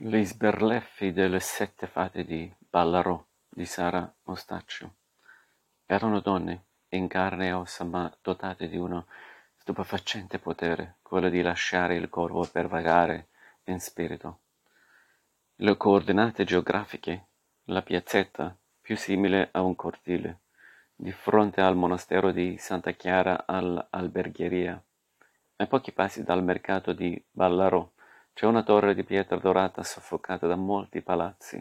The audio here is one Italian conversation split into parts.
Gli sberleffi delle sette fate di Ballarò di Sara Mostaccio erano donne, in carne e ossa ma dotate di uno stupefacente potere, quello di lasciare il corpo per vagare in spirito. Le coordinate geografiche, la piazzetta, più simile a un cortile, di fronte al monastero di Santa Chiara all'Albergheria, a pochi passi dal mercato di Ballarò, c'è una torre di pietra dorata soffocata da molti palazzi.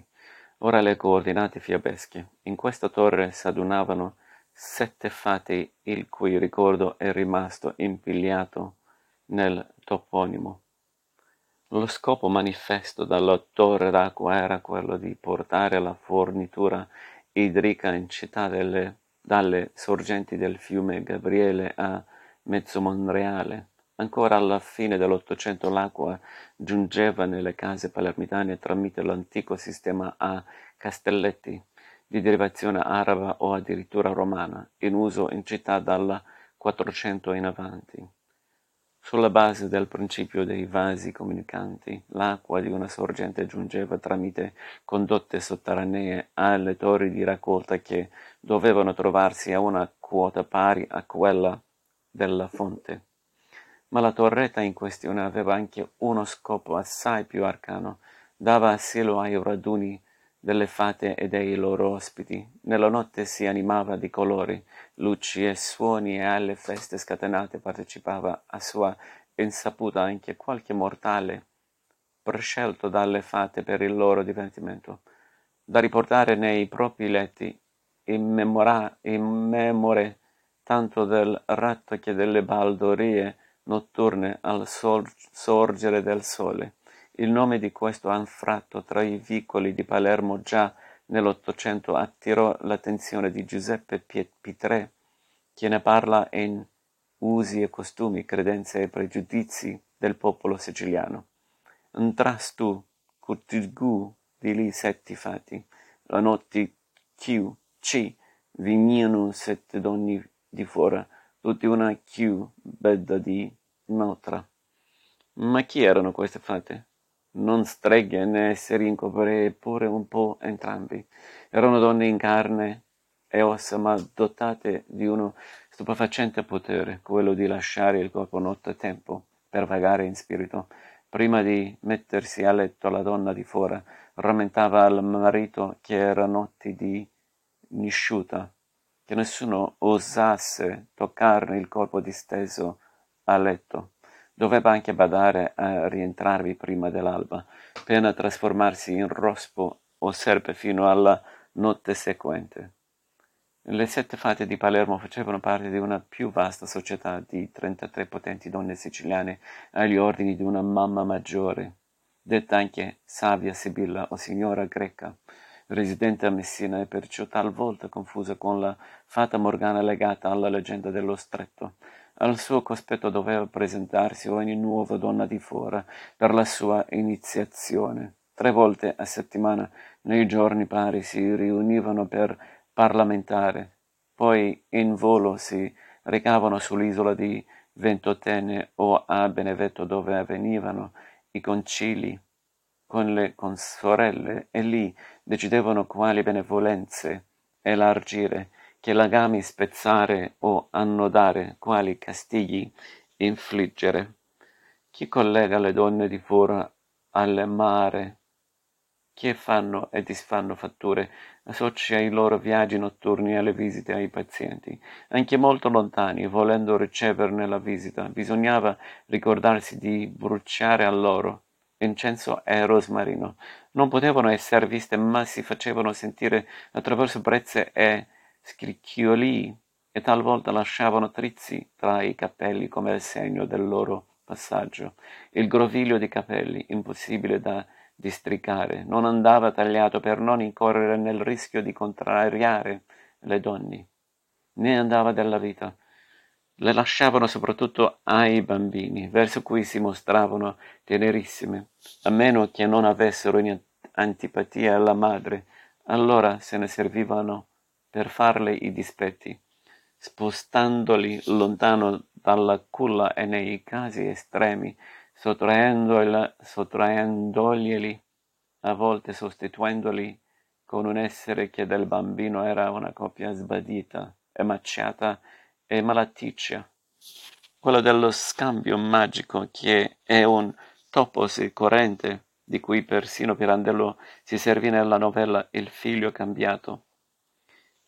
Ora le coordinate fiabesche. In questa torre s'adunavano sette fate il cui ricordo è rimasto impigliato nel toponimo. Lo scopo manifesto dalla torre d'acqua era quello di portare la fornitura idrica in città delle, dalle sorgenti del fiume Gabriele a Mezzomonreale Ancora alla fine dell'Ottocento l'acqua giungeva nelle case palermitane tramite l'antico sistema a castelletti, di derivazione araba o addirittura romana, in uso in città dal Quattrocento in avanti. Sulla base del principio dei vasi comunicanti, l'acqua di una sorgente giungeva tramite condotte sotterranee alle torri di raccolta che dovevano trovarsi a una quota pari a quella della fonte. Ma la torretta in questione aveva anche uno scopo assai più arcano: dava asilo ai raduni delle fate e dei loro ospiti. Nella notte si animava di colori, luci e suoni e alle feste scatenate partecipava a sua insaputa anche qualche mortale prescelto dalle fate per il loro divertimento, da riportare nei propri letti in, memora- in memore tanto del ratto che delle baldorie notturne al sorgere del sole. Il nome di questo anfratto tra i vicoli di Palermo già nell'Ottocento attirò l'attenzione di Giuseppe Pitrè, che ne parla in Usi e costumi, credenze e pregiudizi del popolo siciliano. Entras tu, curtigu di lì setti fati, la notte chiù, ci, vigniano sette donne di fuori, tutti una chiù, bedda di un'altra. Ma chi erano queste fate? Non streghe né esseri incorporei, eppure un po' entrambi. Erano donne in carne e ossa, ma dotate di uno stupefacente potere, quello di lasciare il corpo nottetempo per vagare in spirito. Prima di mettersi a letto la donna di fuori rammentava al marito che era notti di nisciuta, che nessuno osasse toccarne il corpo disteso a letto. Doveva anche badare a rientrarvi prima dell'alba, pena trasformarsi in rospo o serpe fino alla notte seguente. Le sette fate di Palermo facevano parte di una più vasta società di trentatré potenti donne siciliane agli ordini di una mamma maggiore, detta anche Savia Sibilla o signora greca, residente a Messina e perciò talvolta confusa con la fata morgana legata alla leggenda dello stretto, al suo cospetto doveva presentarsi ogni nuova donna di fuori per la sua iniziazione. Tre volte a settimana, nei giorni pari, si riunivano per parlamentare, poi in volo si recavano sull'isola di Ventotene o a Benevetto dove avvenivano i concili con le consorelle e lì decidevano quali benevolenze elargire che legami spezzare o annodare, quali castigli infliggere. Chi collega le donne di fuori alle mare, che fanno e disfanno fatture, associa i loro viaggi notturni alle visite ai pazienti, anche molto lontani, volendo riceverne la visita, bisognava ricordarsi di bruciare a loro incenso e rosmarino. Non potevano essere viste, ma si facevano sentire attraverso brezze e scricchiolii e talvolta lasciavano trizzi tra i capelli come il segno del loro passaggio. Il groviglio di capelli, impossibile da districare, non andava tagliato per non incorrere nel rischio di contrariare le donne, né andava della vita. Le lasciavano soprattutto ai bambini, verso cui si mostravano tenerissime, a meno che non avessero antipatia alla madre, allora se ne servivano per farle i dispetti, spostandoli lontano dalla culla e nei casi estremi sottraendoglieli a volte sostituendoli con un essere che del bambino era una coppia sbadita, emaciata e malaticcia. Quello dello scambio magico che è un topos corrente di cui persino Pirandello si servì nella novella Il figlio cambiato.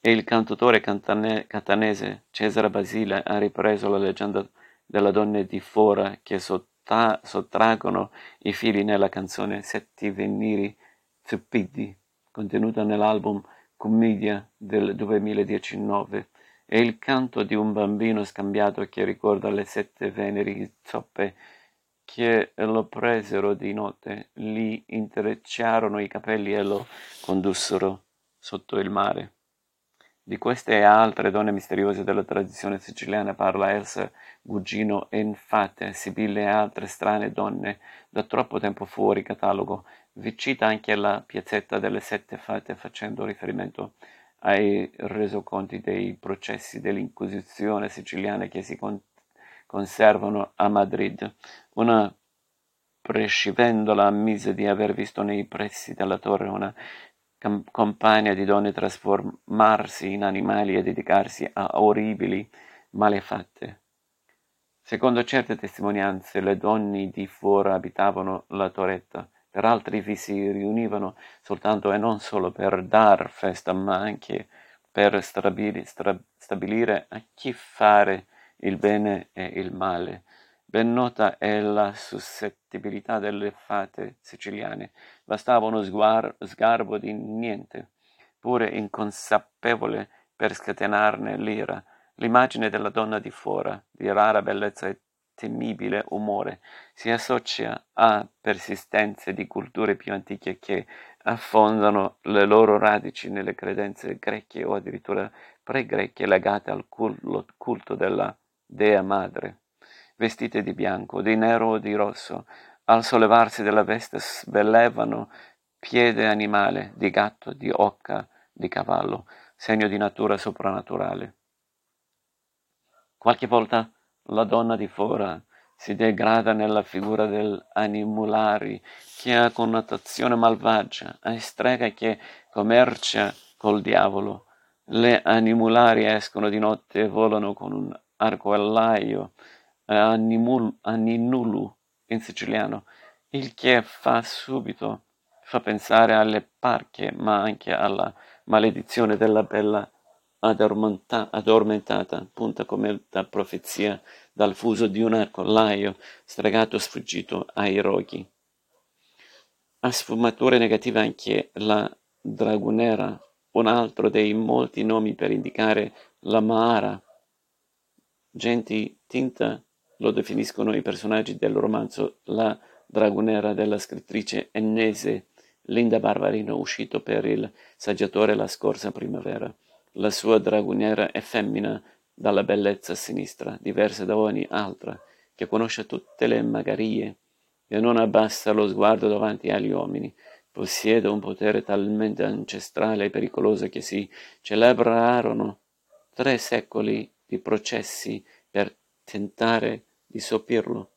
E il cantautore cantane- catanese Cesare Basile ha ripreso la leggenda della donna di Fora che sotta- sottraggono i figli nella canzone Setti Veniri Zuppidi, contenuta nell'album Commedia del 2019, e il canto di un bambino scambiato che ricorda le sette veneri zoppe che lo presero di notte, gli intrecciarono i capelli e lo condussero sotto il mare. Di queste e altre donne misteriose della tradizione siciliana parla Elsa Gugino e infatti Sibille e altre strane donne da troppo tempo fuori catalogo. Vi cita anche la piazzetta delle sette fate facendo riferimento ai resoconti dei processi dell'Inquisizione siciliana che si con- conservano a Madrid. Una prescivendola ammise di aver visto nei pressi della torre una compagna di donne trasformarsi in animali e dedicarsi a orribili malefatte. Secondo certe testimonianze, le donne di fuori abitavano la torretta, per altri vi si riunivano soltanto e non solo per dar festa, ma anche per stabili, stabilire a chi fare il bene e il male, Ben nota è la suscettibilità delle fate siciliane. Bastava uno sguar- sgarbo di niente, pure inconsapevole, per scatenarne l'ira. L'immagine della donna di fora, di rara bellezza e temibile umore, si associa a persistenze di culture più antiche che affondano le loro radici nelle credenze greche o addirittura pre-greche legate al culto della dea madre vestite di bianco, di nero o di rosso, al sollevarsi della veste svelevano piede animale, di gatto, di occa, di cavallo, segno di natura soprannaturale. Qualche volta la donna di fora si degrada nella figura dell'animulari che ha connotazione malvagia, a strega che commercia col diavolo. Le animulari escono di notte e volano con un arcoallaio Aninulu in siciliano, il che fa subito fa pensare alle parche, ma anche alla maledizione della bella addormentata, punta come da profezia dal fuso di un arcollaio stregato sfuggito ai roghi. Ha sfumature negative anche la dragonera, un altro dei molti nomi per indicare la Mara, genti tinta lo definiscono i personaggi del romanzo La dragonera della scrittrice ennese Linda Barbarino uscito per il saggiatore la scorsa primavera. La sua dragoniera è femmina dalla bellezza sinistra, diversa da ogni altra, che conosce tutte le magarie e non abbassa lo sguardo davanti agli uomini. Possiede un potere talmente ancestrale e pericoloso che si celebrarono tre secoli di processi per tentare di sopirlo.